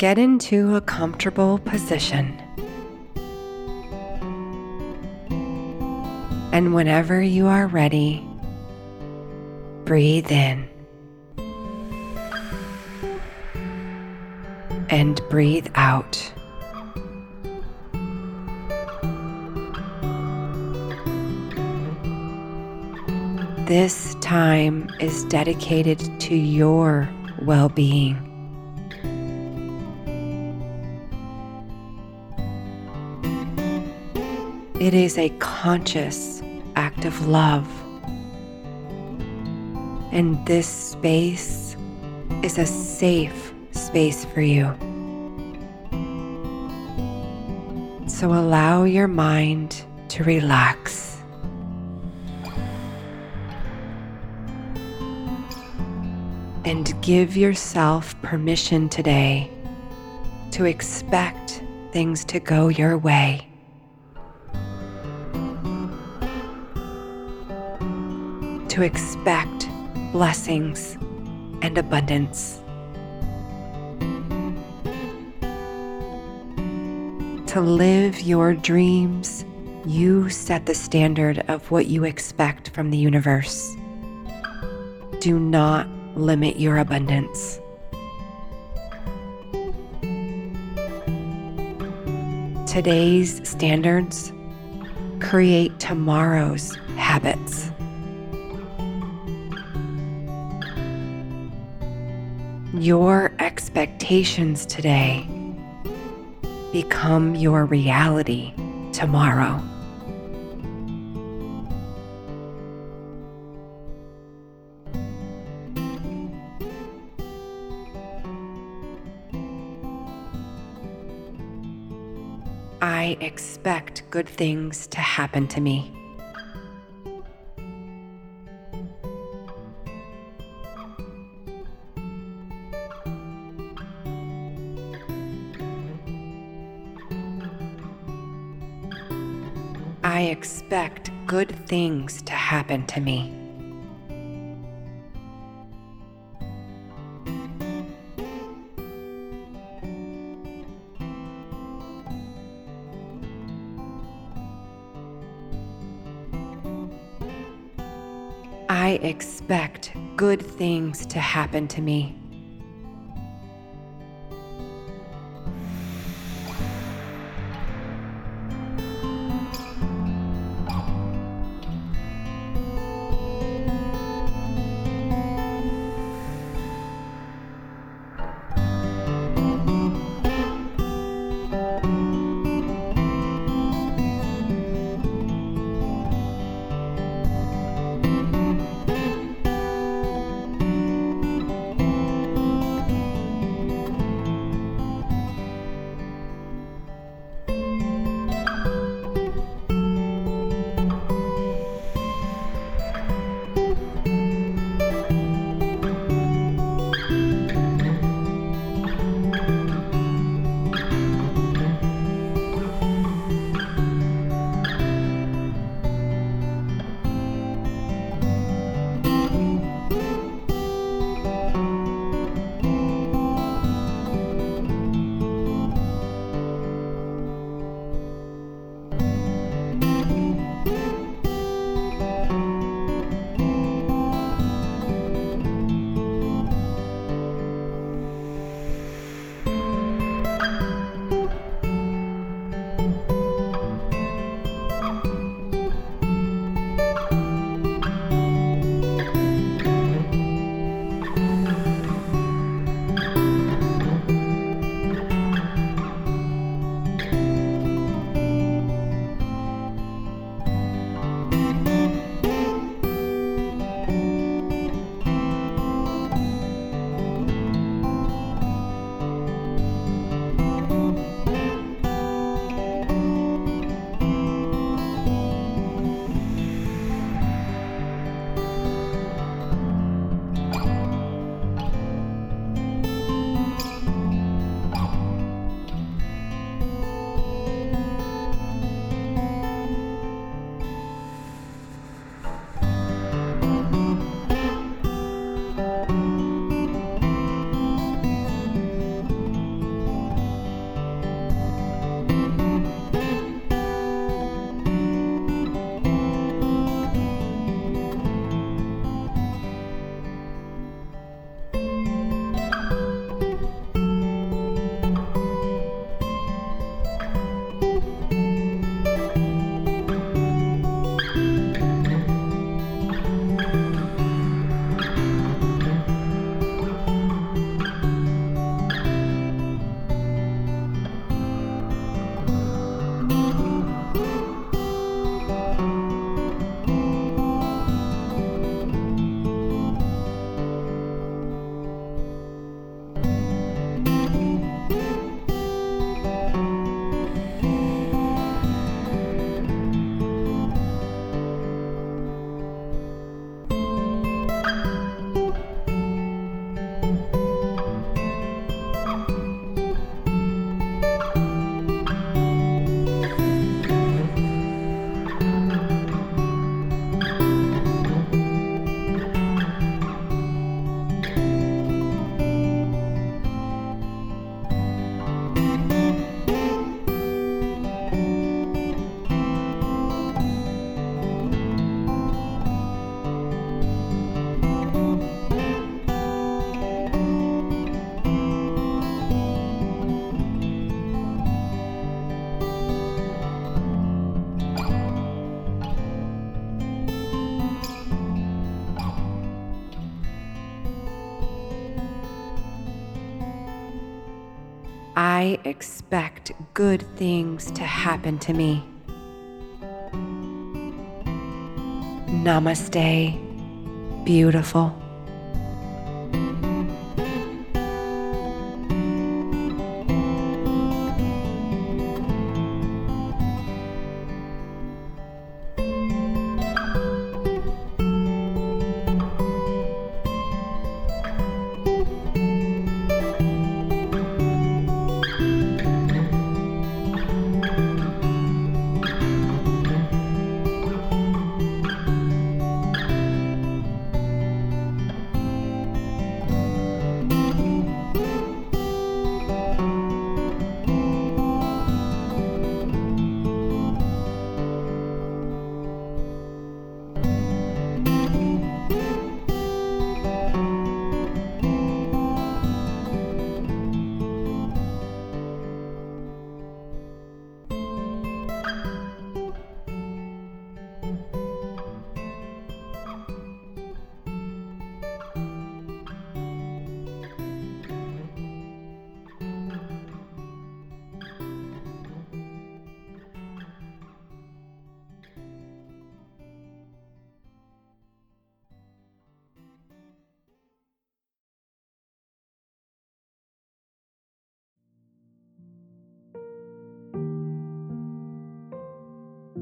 Get into a comfortable position. And whenever you are ready, breathe in and breathe out. This time is dedicated to your well being. It is a conscious act of love. And this space is a safe space for you. So allow your mind to relax. And give yourself permission today to expect things to go your way. To expect blessings and abundance. To live your dreams, you set the standard of what you expect from the universe. Do not limit your abundance. Today's standards create tomorrow's habits. Your expectations today become your reality tomorrow. I expect good things to happen to me. I expect good things to happen to me. I expect good things to happen to me. I expect good things to happen to me. Namaste, beautiful.